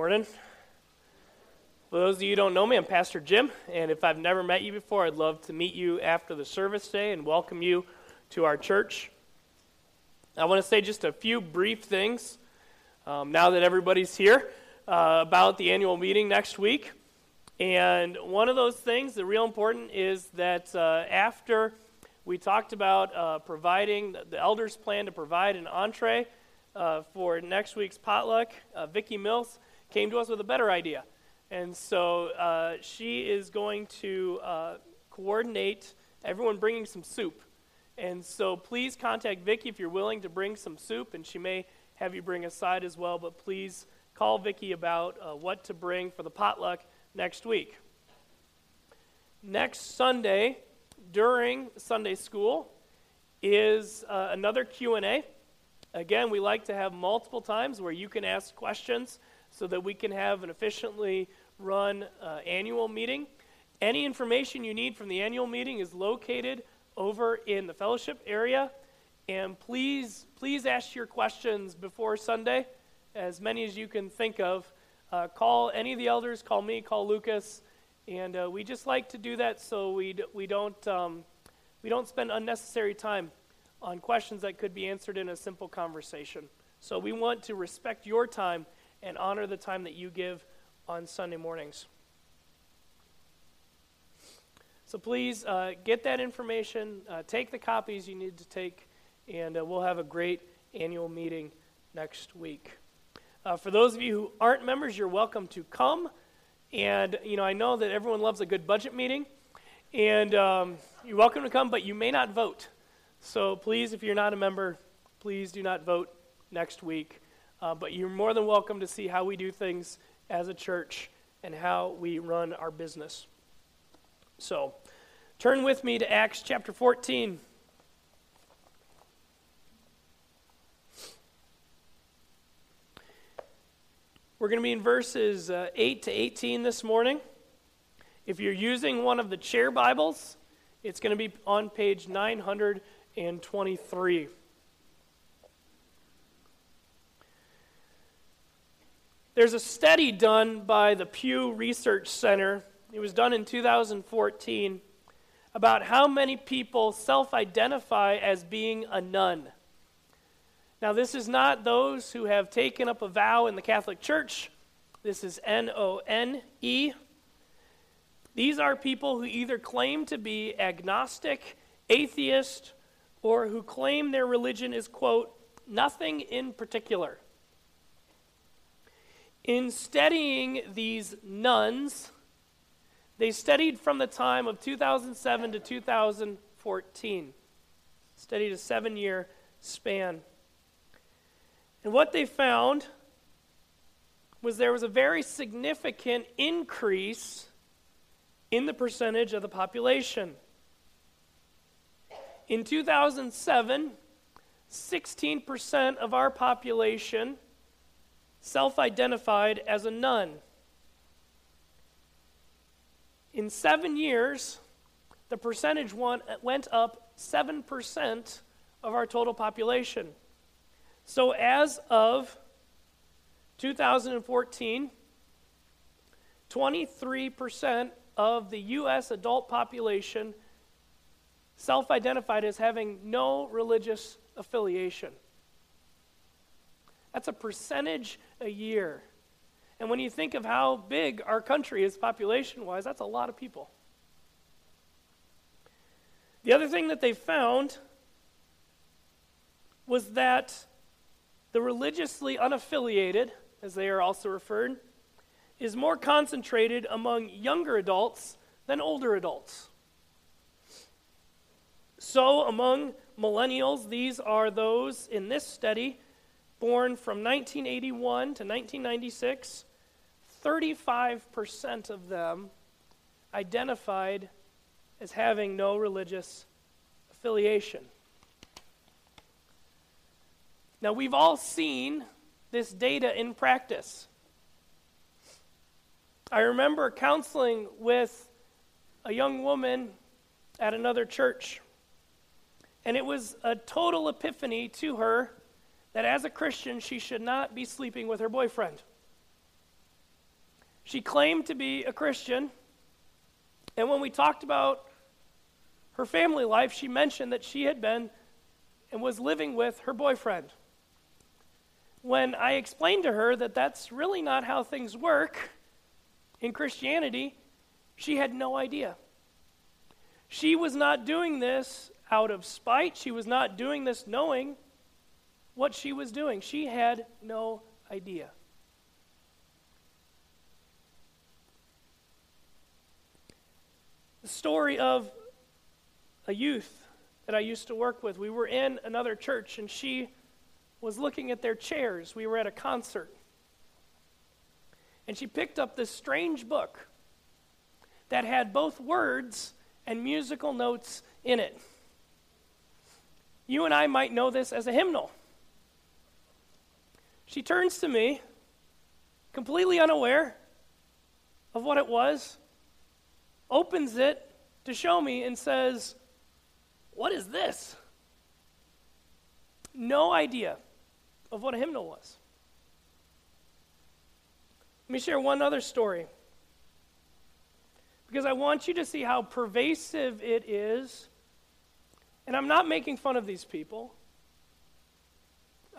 morning. For those of you who don't know me, I'm Pastor Jim, and if I've never met you before, I'd love to meet you after the service today and welcome you to our church. I want to say just a few brief things um, now that everybody's here uh, about the annual meeting next week. And one of those things that real important is that uh, after we talked about uh, providing, the elders plan to provide an entree uh, for next week's potluck. Uh, Vicki Mills came to us with a better idea. And so uh, she is going to uh, coordinate everyone bringing some soup. And so please contact Vicki if you're willing to bring some soup, and she may have you bring a side as well. But please call Vicki about uh, what to bring for the potluck next week. Next Sunday, during Sunday school, is uh, another Q&A. Again, we like to have multiple times where you can ask questions so that we can have an efficiently run uh, annual meeting. Any information you need from the annual meeting is located over in the fellowship area. And please, please ask your questions before Sunday, as many as you can think of. Uh, call any of the elders, call me, call Lucas. And uh, we just like to do that so we, we, don't, um, we don't spend unnecessary time on questions that could be answered in a simple conversation. So we want to respect your time and honor the time that you give on Sunday mornings. So please uh, get that information, uh, take the copies you need to take, and uh, we'll have a great annual meeting next week. Uh, for those of you who aren't members, you're welcome to come. And, you know, I know that everyone loves a good budget meeting, and um, you're welcome to come, but you may not vote. So please, if you're not a member, please do not vote next week. Uh, but you're more than welcome to see how we do things as a church and how we run our business. So turn with me to Acts chapter 14. We're going to be in verses uh, 8 to 18 this morning. If you're using one of the chair Bibles, it's going to be on page 900 and 23. There's a study done by the Pew Research Center. It was done in 2014 about how many people self identify as being a nun. Now, this is not those who have taken up a vow in the Catholic Church. This is N O N E. These are people who either claim to be agnostic, atheist, or who claim their religion is, quote, nothing in particular. In studying these nones, they studied from the time of 2007 to 2014, studied a seven year span. And what they found was there was a very significant increase in the percentage of the population. In 2007, 16% of our population self identified as a none. In seven years, the percentage went up 7% of our total population. So as of 2014, 23% of the U.S. adult population self identified as having no religious affiliation. That's a percentage a year. And when you think of how big our country is population wise, that's a lot of people. The other thing that they found was that the religiously unaffiliated, as they are also referred, is more concentrated among younger adults than older adults. So, among millennials, these are those in this study born from 1981 to 1996. 35% of them identified as having no religious affiliation. Now, we've all seen this data in practice. I remember counseling with a young woman at another church and it was a total epiphany to her that as a Christian, she should not be sleeping with her boyfriend. She claimed to be a Christian. And when we talked about her family life, she mentioned that she had been and was living with her boyfriend. When I explained to her that that's really not how things work in Christianity, she had no idea. She was not doing this out of spite. She was not doing this knowing what she was doing. She had no idea. The story of a youth that I used to work with. We were in another church, and she was looking at their chairs. We were at a concert. And she picked up this strange book that had both words and musical notes in it. You and I might know this as a hymnal. She turns to me, completely unaware of what it was, opens it to show me, and says, What is this? No idea of what a hymnal was. Let me share one other story because I want you to see how pervasive it is. And I'm not making fun of these people.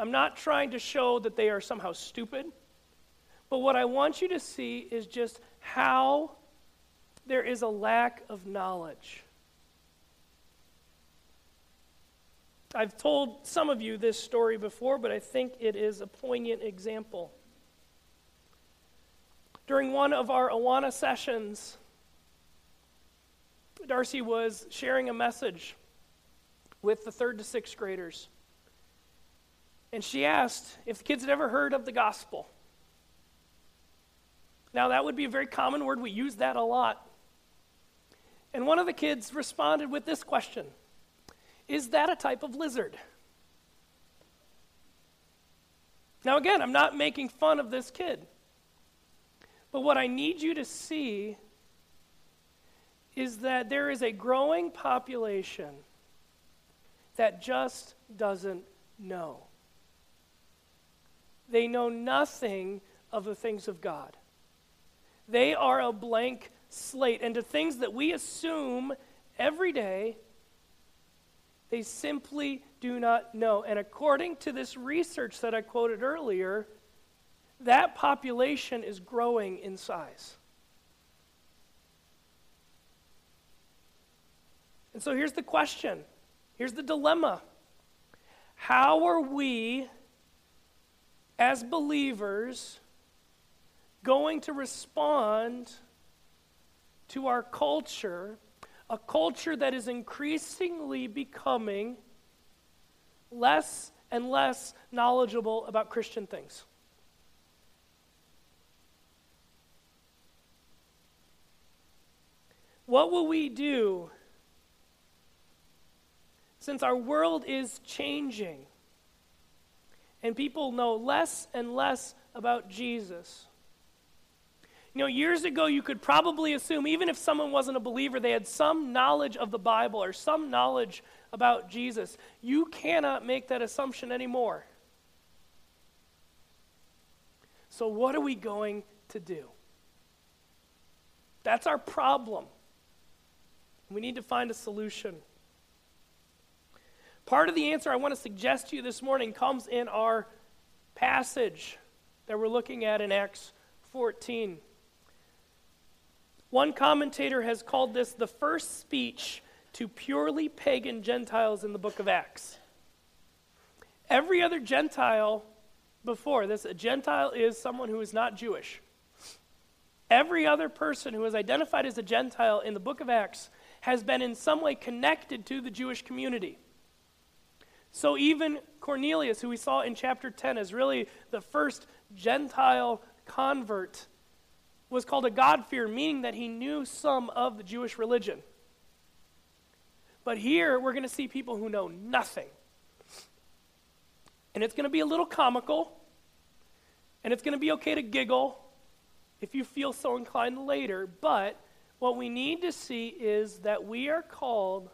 I'm not trying to show that they are somehow stupid. But what I want you to see is just how there is a lack of knowledge. I've told some of you this story before, but I think it is a poignant example. During one of our Awana sessions, Darcy was sharing a message with the third to sixth graders. And she asked if the kids had ever heard of the gospel. Now, that would be a very common word. We use that a lot. And one of the kids responded with this question Is that a type of lizard? Now, again, I'm not making fun of this kid. But what I need you to see is that there is a growing population that just doesn't know. They know nothing of the things of God. They are a blank slate. And to things that we assume every day, they simply do not know. And according to this research that I quoted earlier, that population is growing in size. And so here's the question here's the dilemma. How are we, as believers, going to respond to our culture, a culture that is increasingly becoming less and less knowledgeable about Christian things? What will we do since our world is changing and people know less and less about Jesus? You know, years ago, you could probably assume, even if someone wasn't a believer, they had some knowledge of the Bible or some knowledge about Jesus. You cannot make that assumption anymore. So, what are we going to do? That's our problem. We need to find a solution. Part of the answer I want to suggest to you this morning comes in our passage that we're looking at in Acts 14. One commentator has called this the first speech to purely pagan Gentiles in the book of Acts. Every other Gentile before this, a Gentile is someone who is not Jewish. Every other person who is identified as a Gentile in the book of Acts has been in some way connected to the Jewish community. So even Cornelius, who we saw in chapter 10 as really the first Gentile convert, was called a God-fearer, meaning that he knew some of the Jewish religion. But here we're going to see people who know nothing. And it's going to be a little comical, and it's going to be okay to giggle if you feel so inclined later, but what we need to see is that we are called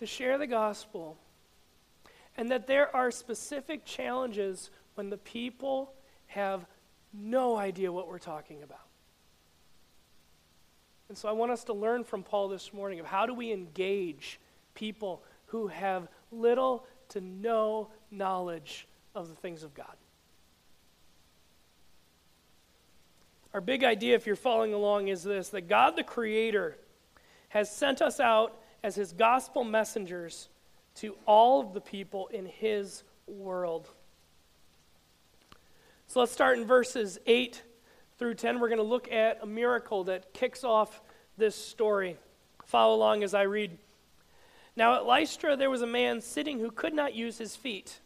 to share the gospel and that there are specific challenges when the people have no idea what we're talking about. And so I want us to learn from Paul this morning of how do we engage people who have little to no knowledge of the things of God. Our big idea, if you're following along, is this that God the Creator has sent us out as His gospel messengers to all of the people in His world. So let's start in verses 8 through 10. We're going to look at a miracle that kicks off this story. Follow along as I read. Now at Lystra there was a man sitting who could not use his feet.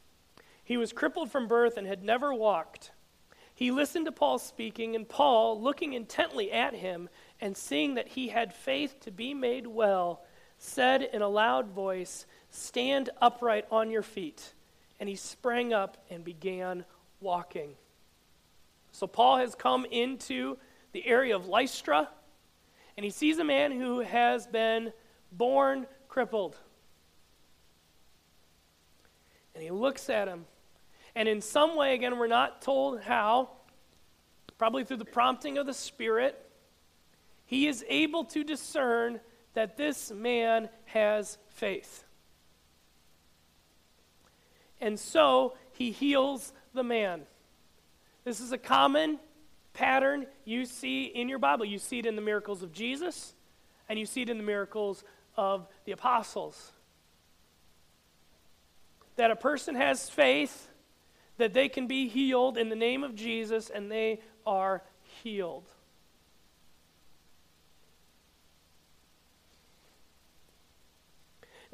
He was crippled from birth and had never walked. He listened to Paul speaking, and Paul, looking intently at him and seeing that he had faith to be made well, said in a loud voice, Stand upright on your feet. And he sprang up and began walking. So Paul has come into the area of Lystra, and he sees a man who has been born crippled. And he looks at him and in some way, again, we're not told how, probably through the prompting of the Spirit, he is able to discern that this man has faith. And so he heals the man. This is a common pattern you see in your Bible. You see it in the miracles of Jesus, and you see it in the miracles of the apostles. That a person has faith that they can be healed in the name of Jesus, and they are healed.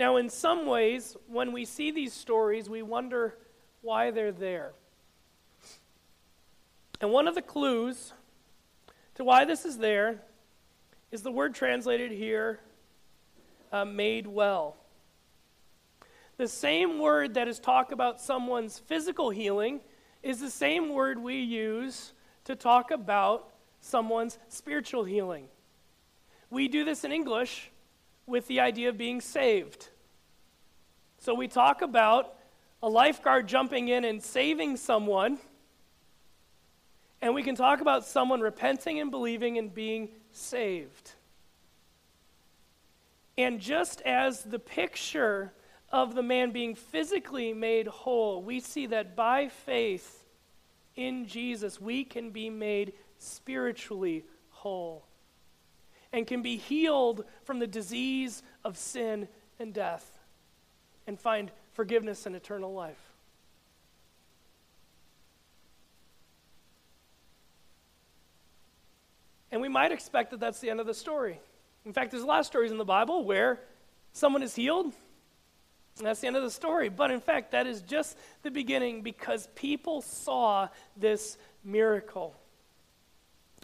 Now, in some ways, when we see these stories, we wonder why they're there. And one of the clues to why this is there is the word translated here, uh, made well. The same word that is talk about someone's physical healing is the same word we use to talk about someone's spiritual healing. We do this in English with the idea of being saved. So we talk about a lifeguard jumping in and saving someone, and we can talk about someone repenting and believing and being saved. And just as the picture of the man being physically made whole, we see that by faith in Jesus, we can be made spiritually whole and can be healed from the disease of sin and death and find forgiveness and eternal life. And we might expect that that's the end of the story. In fact, there's a lot of stories in the Bible where someone is healed and that's the end of the story. But in fact, that is just the beginning because people saw this miracle.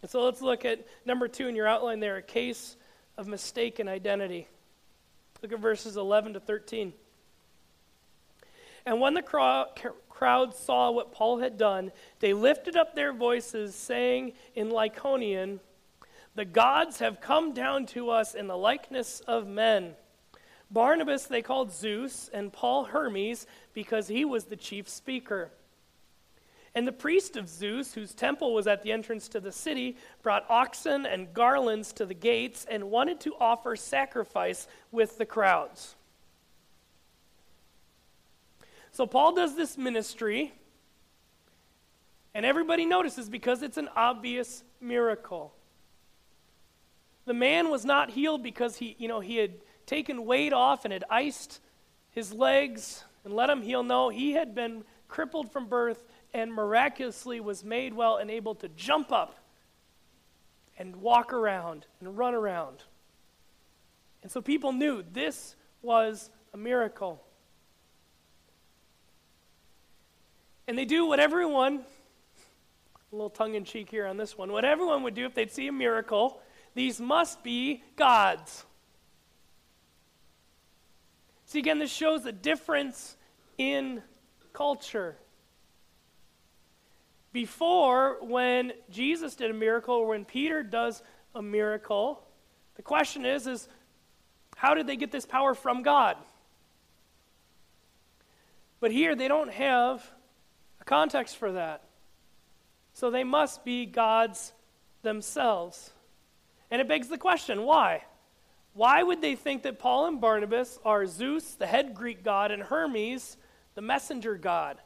And so let's look at number two in your outline there a case of mistaken identity. Look at verses 11 to 13. And when the crowd saw what Paul had done, they lifted up their voices, saying in Lycaonian, The gods have come down to us in the likeness of men. Barnabas they called Zeus, and Paul Hermes, because he was the chief speaker. And the priest of Zeus, whose temple was at the entrance to the city, brought oxen and garlands to the gates and wanted to offer sacrifice with the crowds. So Paul does this ministry, and everybody notices because it's an obvious miracle. The man was not healed because he, you know, he had taken weight off and had iced his legs and let him heal. No, he had been crippled from birth and miraculously was made well and able to jump up and walk around and run around. And so people knew this was a miracle. And they do what everyone, a little tongue in cheek here on this one, what everyone would do if they'd see a miracle. These must be gods. See, again, this shows the difference in culture. Before, when Jesus did a miracle, or when Peter does a miracle, the question is, is how did they get this power from God? But here, they don't have a context for that. So they must be gods themselves. And it begs the question why? Why would they think that Paul and Barnabas are Zeus, the head Greek god, and Hermes, the messenger god?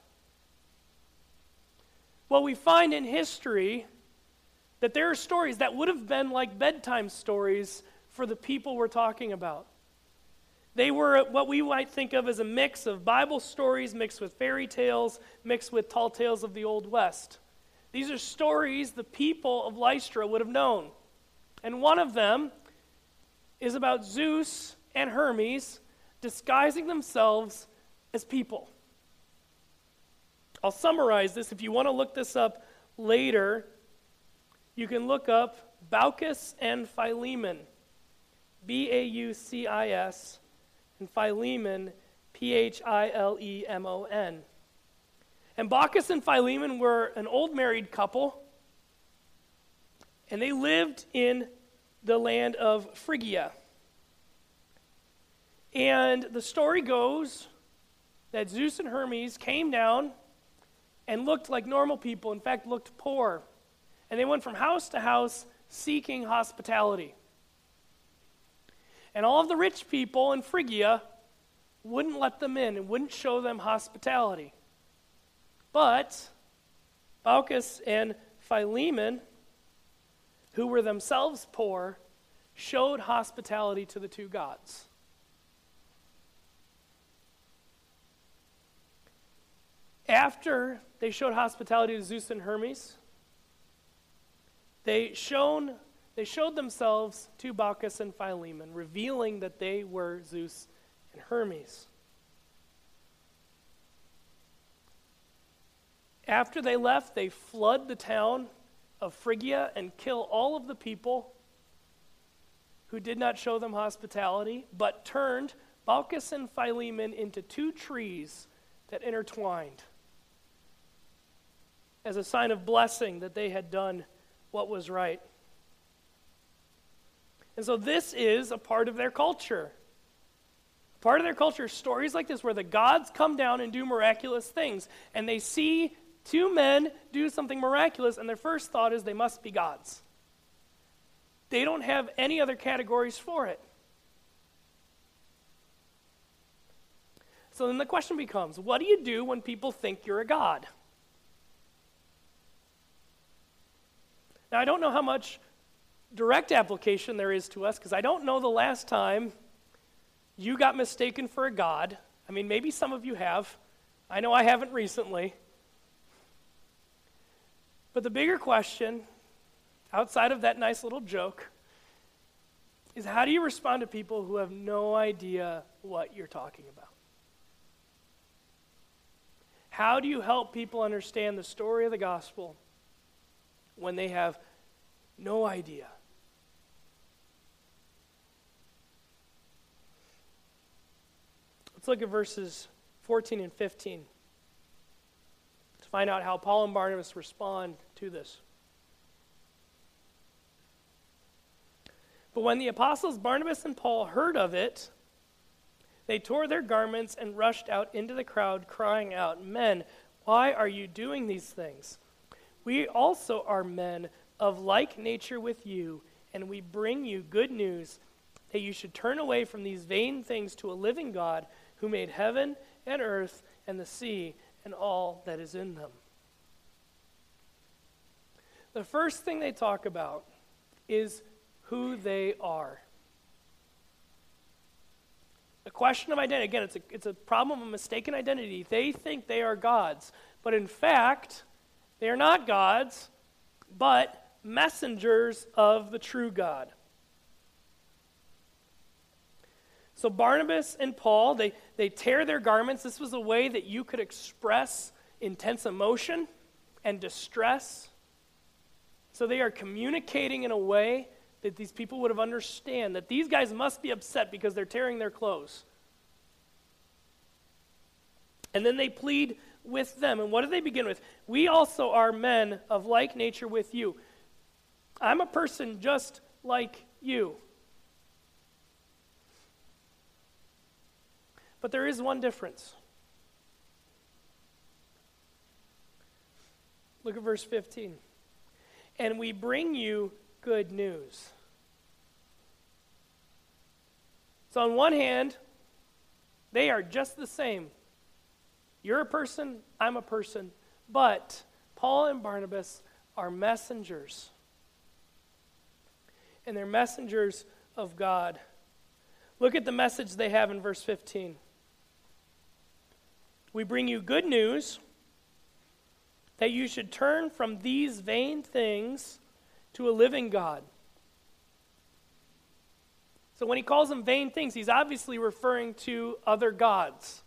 Well, we find in history that there are stories that would have been like bedtime stories for the people we're talking about. They were what we might think of as a mix of Bible stories mixed with fairy tales, mixed with tall tales of the Old West. These are stories the people of Lystra would have known. And one of them is about Zeus and Hermes disguising themselves as people. I'll summarize this. If you want to look this up later, you can look up Baucis and Philemon. B A U C I S, and Philemon, P H I L E M O N. And Baucis and Philemon were an old married couple, and they lived in the land of Phrygia. And the story goes that Zeus and Hermes came down and looked like normal people, in fact, looked poor. And they went from house to house seeking hospitality. And all of the rich people in Phrygia wouldn't let them in and wouldn't show them hospitality. But Baucis and Philemon, who were themselves poor, showed hospitality to the two gods. After they showed hospitality to Zeus and Hermes, they, shown, they showed themselves to Baucis and Philemon, revealing that they were Zeus and Hermes. After they left, they flood the town of Phrygia and kill all of the people who did not show them hospitality, but turned Baucis and Philemon into two trees that intertwined as a sign of blessing that they had done what was right. And so this is a part of their culture. Part of their culture stories like this where the gods come down and do miraculous things, and they see two men do something miraculous, and their first thought is they must be gods. They don't have any other categories for it. So then the question becomes what do you do when people think you're a god? Now, I don't know how much direct application there is to us because I don't know the last time you got mistaken for a God. I mean, maybe some of you have. I know I haven't recently. But the bigger question, outside of that nice little joke, is how do you respond to people who have no idea what you're talking about? How do you help people understand the story of the gospel when they have no idea. Let's look at verses 14 and 15 to find out how Paul and Barnabas respond to this. But when the apostles Barnabas and Paul heard of it, they tore their garments and rushed out into the crowd, crying out, Men, why are you doing these things? We also are men of like nature with you, and we bring you good news that you should turn away from these vain things to a living God who made heaven and earth and the sea and all that is in them. The first thing they talk about is who they are. The question of identity, again, it's a, it's a problem of mistaken identity. They think they are gods, but in fact, they are not gods, but messengers of the true God. So Barnabas and Paul, they, they tear their garments. This was a way that you could express intense emotion and distress. So they are communicating in a way that these people would have understand that these guys must be upset because they're tearing their clothes. And then they plead with them. And what do they begin with? We also are men of like nature with you. I'm a person just like you. But there is one difference. Look at verse 15. And we bring you good news. So, on one hand, they are just the same. You're a person, I'm a person, but Paul and Barnabas are messengers. And they're messengers of God. Look at the message they have in verse 15. We bring you good news that you should turn from these vain things to a living God. So when he calls them vain things, he's obviously referring to other gods.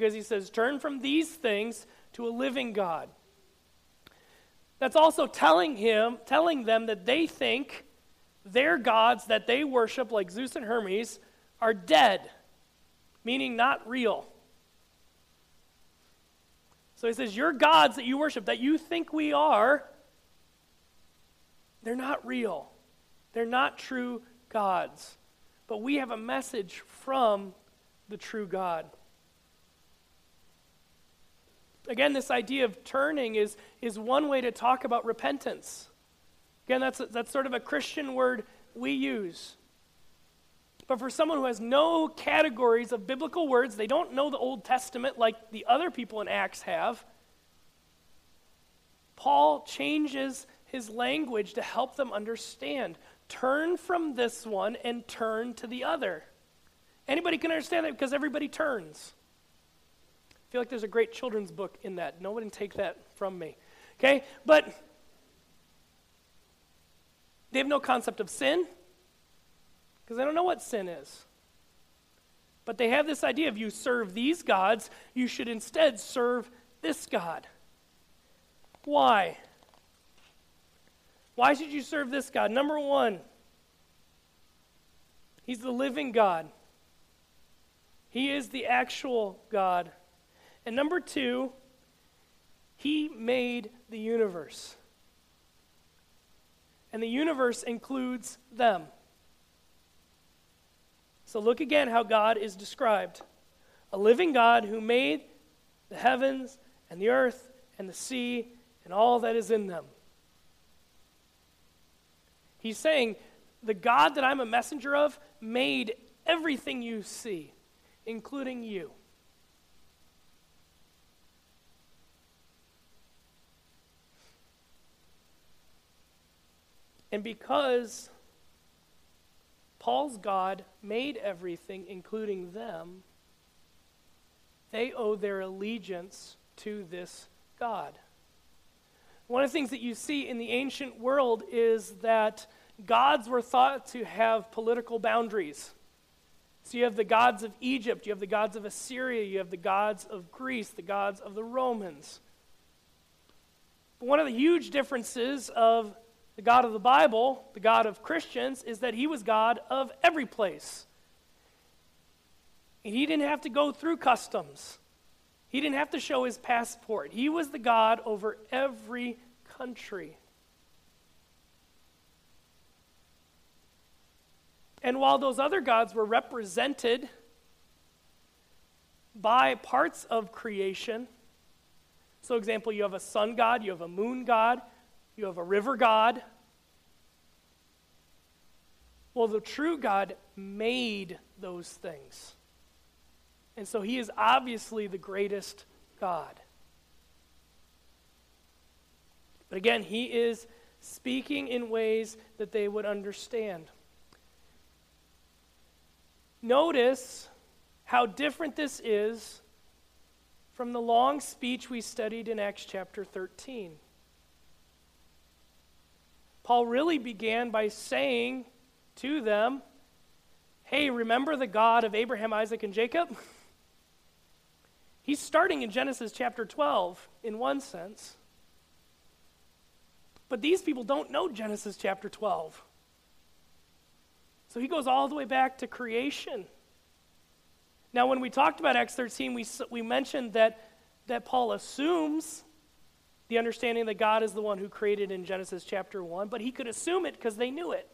Because he says, turn from these things to a living God. That's also telling him, telling them that they think their gods that they worship, like Zeus and Hermes, are dead, meaning not real. So he says, Your gods that you worship, that you think we are, they're not real. They're not true gods. But we have a message from the true God. Again, this idea of turning is, is one way to talk about repentance. Again, that's, that's sort of a Christian word we use. But for someone who has no categories of biblical words, they don't know the Old Testament like the other people in Acts have, Paul changes his language to help them understand. Turn from this one and turn to the other. Anybody can understand that because everybody turns. I feel like there's a great children's book in that. No Nobody take that from me. Okay? But they have no concept of sin because they don't know what sin is. But they have this idea if you serve these gods, you should instead serve this God. Why? Why should you serve this God? Number one, He's the living God, He is the actual God. And number two, He made the universe and the universe includes them. So look again how God is described a living God who made the heavens and the earth and the sea and all that is in them. He's saying, The God that I'm a messenger of made everything you see, including you. And because Paul's God made everything, including them, they owe their allegiance to this God. One of the things that you see in the ancient world is that gods were thought to have political boundaries. So you have the gods of Egypt, you have the gods of Assyria, you have the gods of Greece, the gods of the Romans. But one of the huge differences of the God of the Bible, the God of Christians, is that he was God of every place. He didn't have to go through customs. He didn't have to show his passport. He was the God over every country. And while those other gods were represented by parts of creation, so example, you have a sun god, you have a moon god, you have a river God. Well, the true God made those things. And so he is obviously the greatest God. But again, he is speaking in ways that they would understand. Notice how different this is from the long speech we studied in Acts chapter 13. Paul really began by saying to them, Hey, remember the God of Abraham, Isaac, and Jacob? He's starting in Genesis chapter 12 in one sense. But these people don't know Genesis chapter 12. So he goes all the way back to creation. Now, when we talked about Acts 13, we, we mentioned that, that Paul assumes the understanding that God is the one who created in Genesis chapter 1, but he could assume it because they knew it.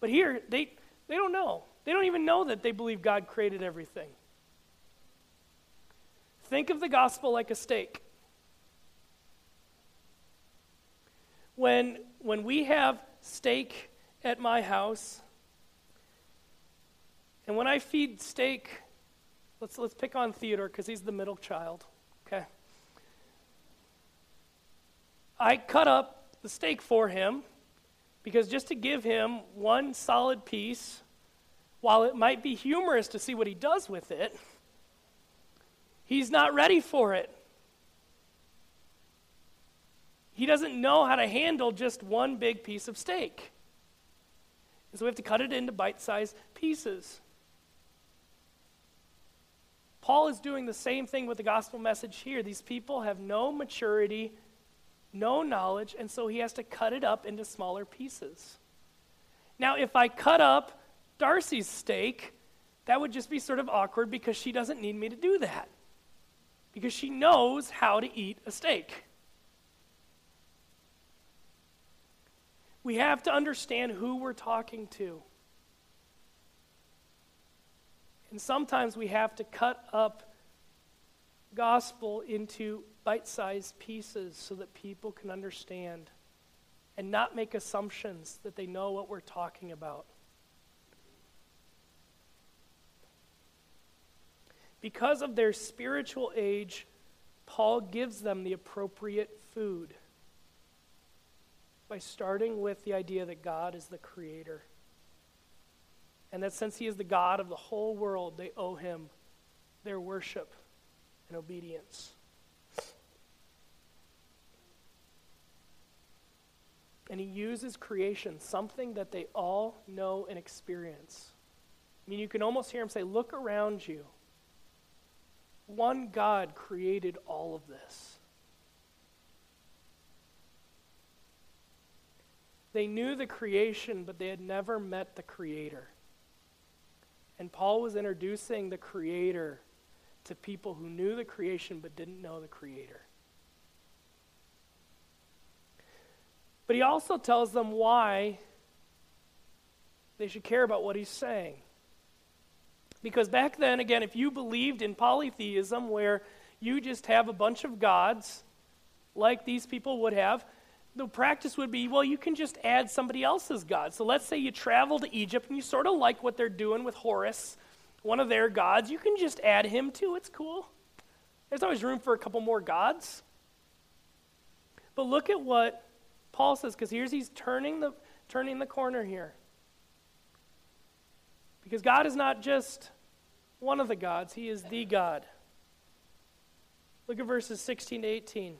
But here, they, they don't know. They don't even know that they believe God created everything. Think of the gospel like a steak. when, when we have steak at my house, and when I feed steak, let's, let's pick on Theodore because he's the middle child, okay? I cut up the steak for him because just to give him one solid piece, while it might be humorous to see what he does with it, he's not ready for it. He doesn't know how to handle just one big piece of steak. So we have to cut it into bite sized pieces. Paul is doing the same thing with the gospel message here. These people have no maturity, no knowledge, and so he has to cut it up into smaller pieces. Now, if I cut up Darcy's steak, that would just be sort of awkward because she doesn't need me to do that. Because she knows how to eat a steak. We have to understand who we're talking to. And sometimes we have to cut up gospel into bite sized pieces so that people can understand and not make assumptions that they know what we're talking about. Because of their spiritual age, Paul gives them the appropriate food by starting with the idea that God is the creator. And that since he is the God of the whole world, they owe him their worship and obedience. And he uses creation, something that they all know and experience. I mean, you can almost hear him say, Look around you. One God created all of this. They knew the creation, but they had never met the Creator. And Paul was introducing the Creator to people who knew the creation but didn't know the Creator. But he also tells them why they should care about what he's saying. Because back then, again, if you believed in polytheism, where you just have a bunch of gods, like these people would have, the practice would be well, you can just add somebody else's god. So let's say you travel to Egypt and you sort of like what they're doing with Horus, one of their gods. You can just add him too. It's cool. There's always room for a couple more gods. But look at what Paul says, because here's he's turning the, turning the corner here. Because God is not just one of the gods, He is the God. Look at verses 16 to 18.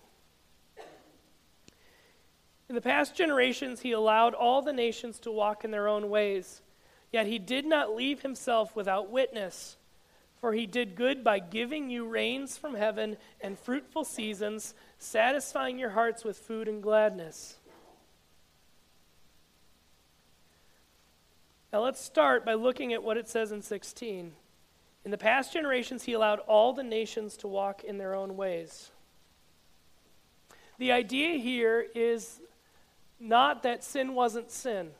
In the past generations, He allowed all the nations to walk in their own ways, yet He did not leave Himself without witness. For he did good by giving you rains from heaven and fruitful seasons, satisfying your hearts with food and gladness. Now let's start by looking at what it says in 16. In the past generations, he allowed all the nations to walk in their own ways. The idea here is not that sin wasn't sin,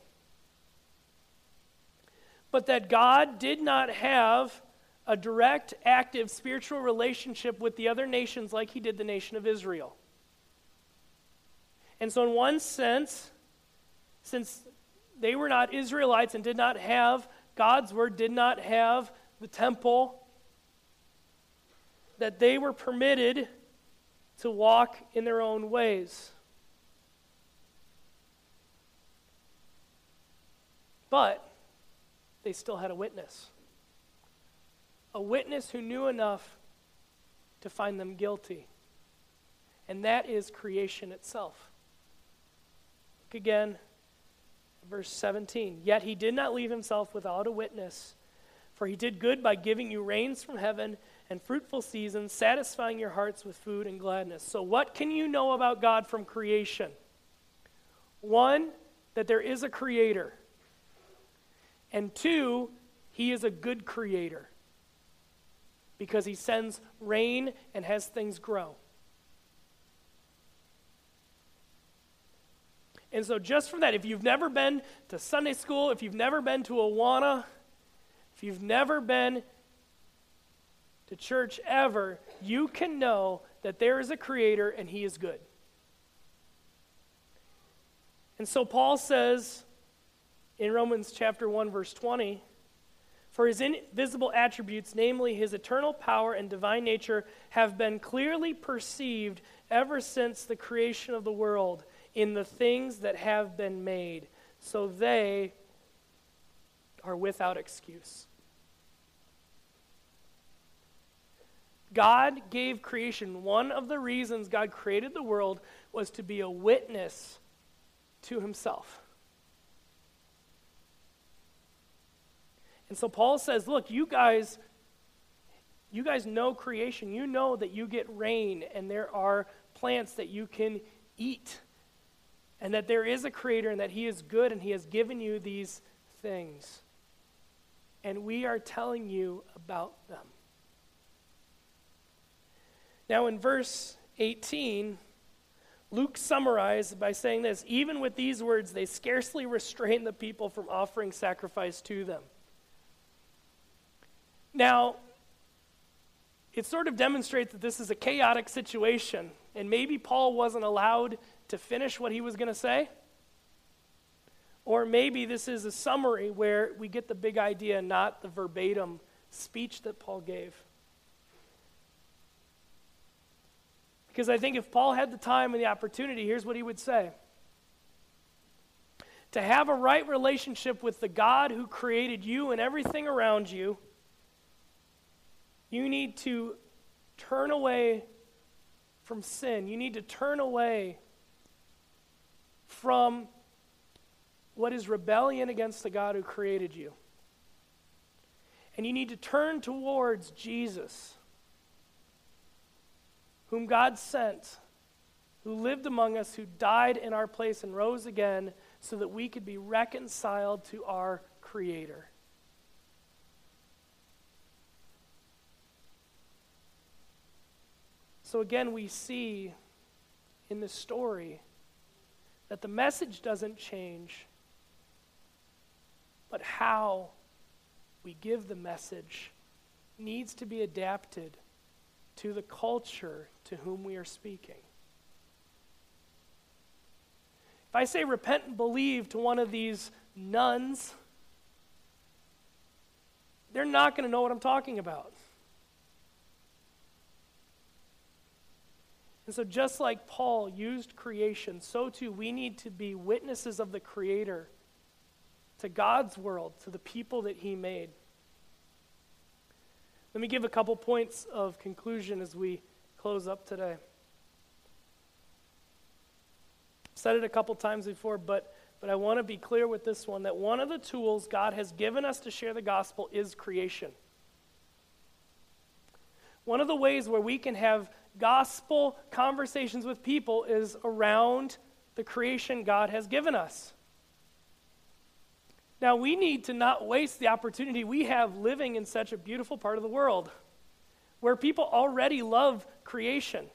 but that God did not have a direct, active spiritual relationship with the other nations like he did the nation of Israel. And so, in one sense, since they were not Israelites and did not have God's word, did not have the temple, that they were permitted to walk in their own ways. But they still had a witness. A witness who knew enough to find them guilty. And that is creation itself. Look again verse 17. Yet he did not leave himself without a witness, for he did good by giving you rains from heaven and fruitful seasons, satisfying your hearts with food and gladness. So, what can you know about God from creation? One, that there is a creator. And two, he is a good creator because he sends rain and has things grow. And so, just from that, if you've never been to Sunday school, if you've never been to Awana, if you've never been to church ever, you can know that there is a creator and he is good. And so Paul says in Romans chapter 1 verse 20, for his invisible attributes, namely his eternal power and divine nature, have been clearly perceived ever since the creation of the world in the things that have been made, so they are without excuse. God gave creation. One of the reasons God created the world was to be a witness to himself. And so Paul says, look, you guys you guys know creation. You know that you get rain and there are plants that you can eat. And that there is a creator and that he is good and he has given you these things. And we are telling you about them. Now, in verse 18, Luke summarized by saying this Even with these words, they scarcely restrain the people from offering sacrifice to them. Now, it sort of demonstrates that this is a chaotic situation, and maybe Paul wasn't allowed to finish what he was going to say. Or maybe this is a summary where we get the big idea, not the verbatim speech that Paul gave. Because I think if Paul had the time and the opportunity, here's what he would say To have a right relationship with the God who created you and everything around you, you need to turn away from sin. You need to turn away from what is rebellion against the God who created you. And you need to turn towards Jesus whom God sent, who lived among us, who died in our place and rose again so that we could be reconciled to our Creator. So again, we see in this story that the message doesn't change, but how we give the message needs to be adapted to the culture to whom we are speaking. If I say repent and believe to one of these nones, they're not going to know what I'm talking about. And so, just like Paul used creation, so too we need to be witnesses of the Creator to God's world, to the people that He made. Let me give a couple points of conclusion as we close up today. I've said it a couple times before, but, but I want to be clear with this one that one of the tools God has given us to share the gospel is creation. One of the ways where we can have gospel conversations with people is around the creation God has given us. Now, we need to not waste the opportunity we have living in such a beautiful part of the world where people already love creation.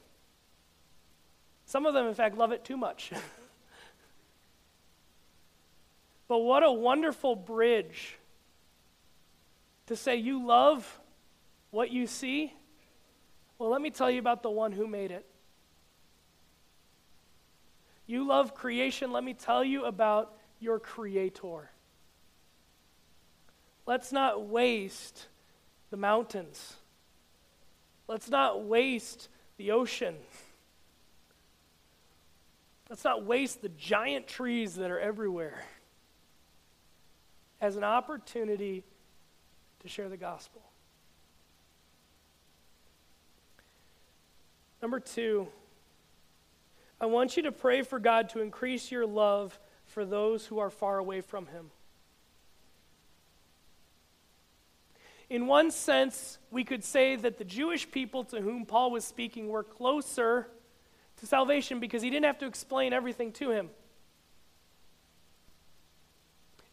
Some of them, in fact, love it too much. but what a wonderful bridge to say, You love what you see? Well, let me tell you about the one who made it. You love creation. Let me tell you about your creator. Let's not waste the mountains. Let's not waste the ocean. Let's not waste the giant trees that are everywhere as an opportunity to share the gospel. Number two, I want you to pray for God to increase your love for those who are far away from Him. In one sense, we could say that the Jewish people to whom Paul was speaking were closer to salvation because he didn't have to explain everything to him.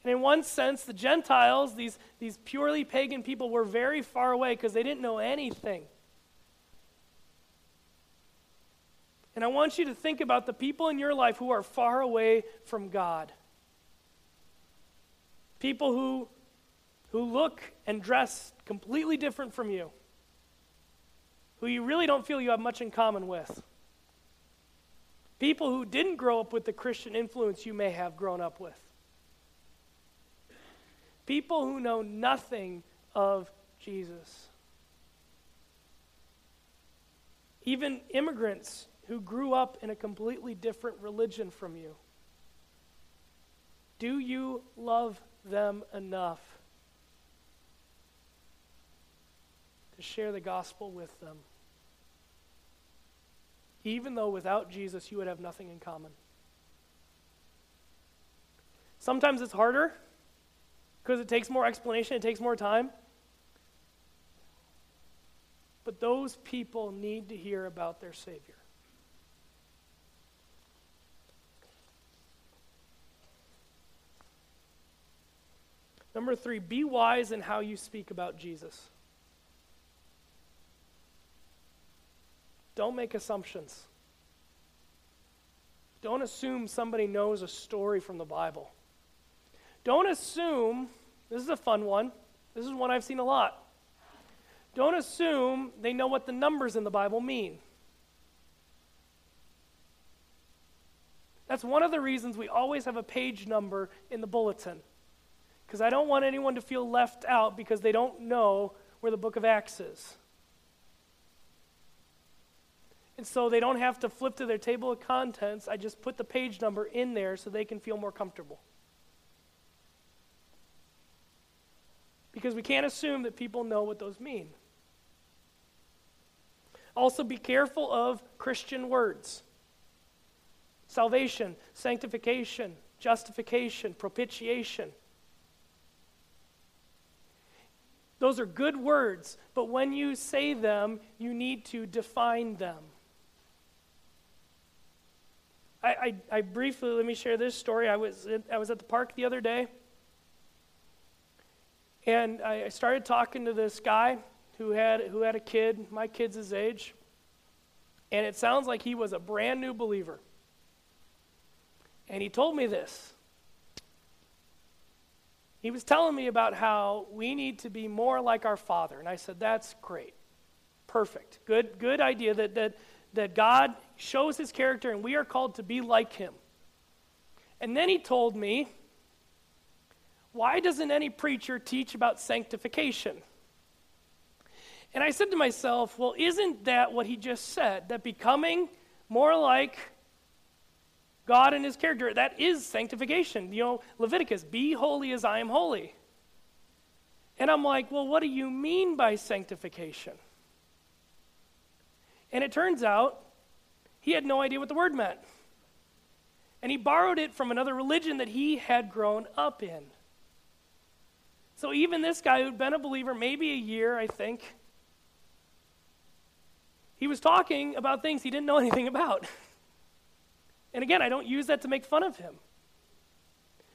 And in one sense, the Gentiles, these, these purely pagan people, were very far away because they didn't know anything. And I want you to think about the people in your life who are far away from God. People who who look and dress completely different from you, who you really don't feel you have much in common with. People who didn't grow up with the Christian influence you may have grown up with. People who know nothing of Jesus. Even immigrants who grew up in a completely different religion from you. Do you love them enough to share the gospel with them? Even though without Jesus you would have nothing in common. Sometimes it's harder because it takes more explanation, it takes more time. But those people need to hear about their Savior. Number three, be wise in how you speak about Jesus. Don't make assumptions. Don't assume somebody knows a story from the Bible. Don't assume, this is a fun one, this is one I've seen a lot. Don't assume they know what the numbers in the Bible mean. That's one of the reasons we always have a page number in the bulletin. Because I don't want anyone to feel left out because they don't know where the book of Acts is. And so they don't have to flip to their table of contents. I just put the page number in there so they can feel more comfortable. Because we can't assume that people know what those mean. Also, be careful of Christian words salvation, sanctification, justification, propitiation. Those are good words, but when you say them, you need to define them. I, I, I briefly, let me share this story. I was, I was at the park the other day, and I started talking to this guy who had, who had a kid, my kid's his age, and it sounds like he was a brand new believer. And he told me this. He was telling me about how we need to be more like our Father. And I said, That's great. Perfect. Good, good idea that, that, that God shows his character and we are called to be like him. And then he told me, Why doesn't any preacher teach about sanctification? And I said to myself, well, isn't that what he just said? That becoming more like God and his character, that is sanctification. You know, Leviticus, be holy as I am holy. And I'm like, well, what do you mean by sanctification? And it turns out he had no idea what the word meant. And he borrowed it from another religion that he had grown up in. So even this guy who'd been a believer maybe a year, I think, he was talking about things he didn't know anything about. And again, I don't use that to make fun of him.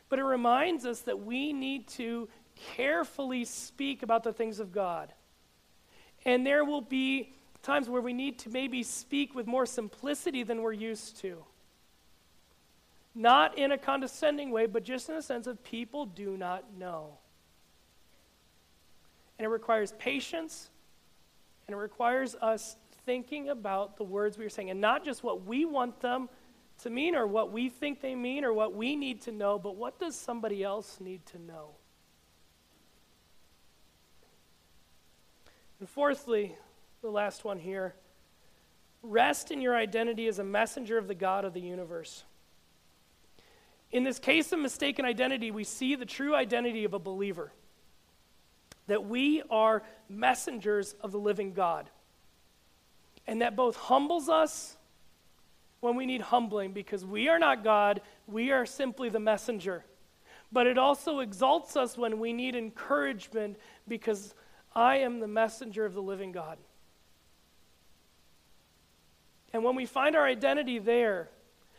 But it reminds us that we need to carefully speak about the things of God. And there will be times where we need to maybe speak with more simplicity than we're used to. Not in a condescending way, but just in a sense of people do not know. And it requires patience, and it requires us thinking about the words we are saying and not just what we want them to mean or what we think they mean or what we need to know, but what does somebody else need to know? And fourthly, the last one here rest in your identity as a messenger of the God of the universe. In this case of mistaken identity, we see the true identity of a believer that we are messengers of the living God. And that both humbles us when we need humbling because we are not God, we are simply the messenger. But it also exalts us when we need encouragement because I am the messenger of the living God. And when we find our identity there,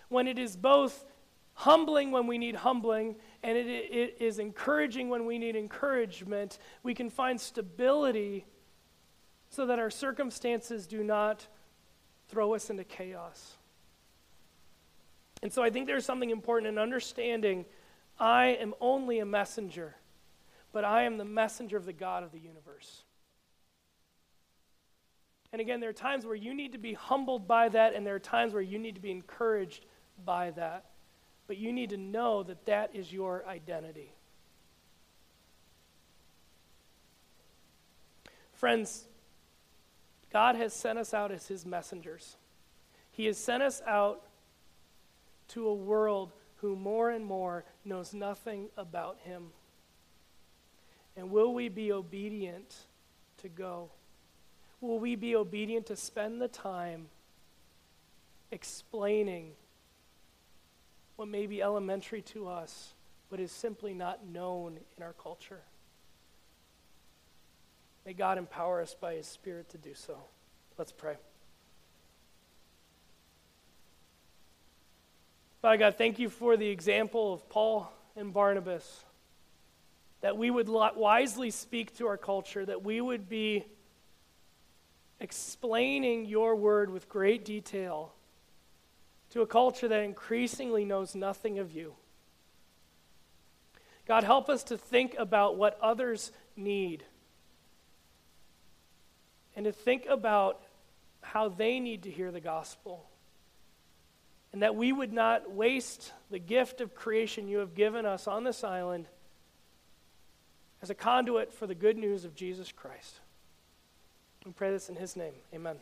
when it is both humbling when we need humbling and it, it is encouraging when we need encouragement, we can find stability so that our circumstances do not throw us into chaos. And so I think there's something important in understanding I am only a messenger, but I am the messenger of the God of the universe. And again, there are times where you need to be humbled by that, and there are times where you need to be encouraged by that. But you need to know that that is your identity. Friends, God has sent us out as His messengers. He has sent us out to a world who more and more knows nothing about Him. And will we be obedient to go? Will we be obedient to spend the time explaining what may be elementary to us, but is simply not known in our culture? May God empower us by His Spirit to do so. Let's pray. Father God, thank you for the example of Paul and Barnabas. That we would wisely speak to our culture, that we would be explaining your word with great detail to a culture that increasingly knows nothing of you. God, help us to think about what others need and to think about how they need to hear the gospel. And that we would not waste the gift of creation you have given us on this island as a conduit for the good news of Jesus Christ. We pray this in his name. Amen.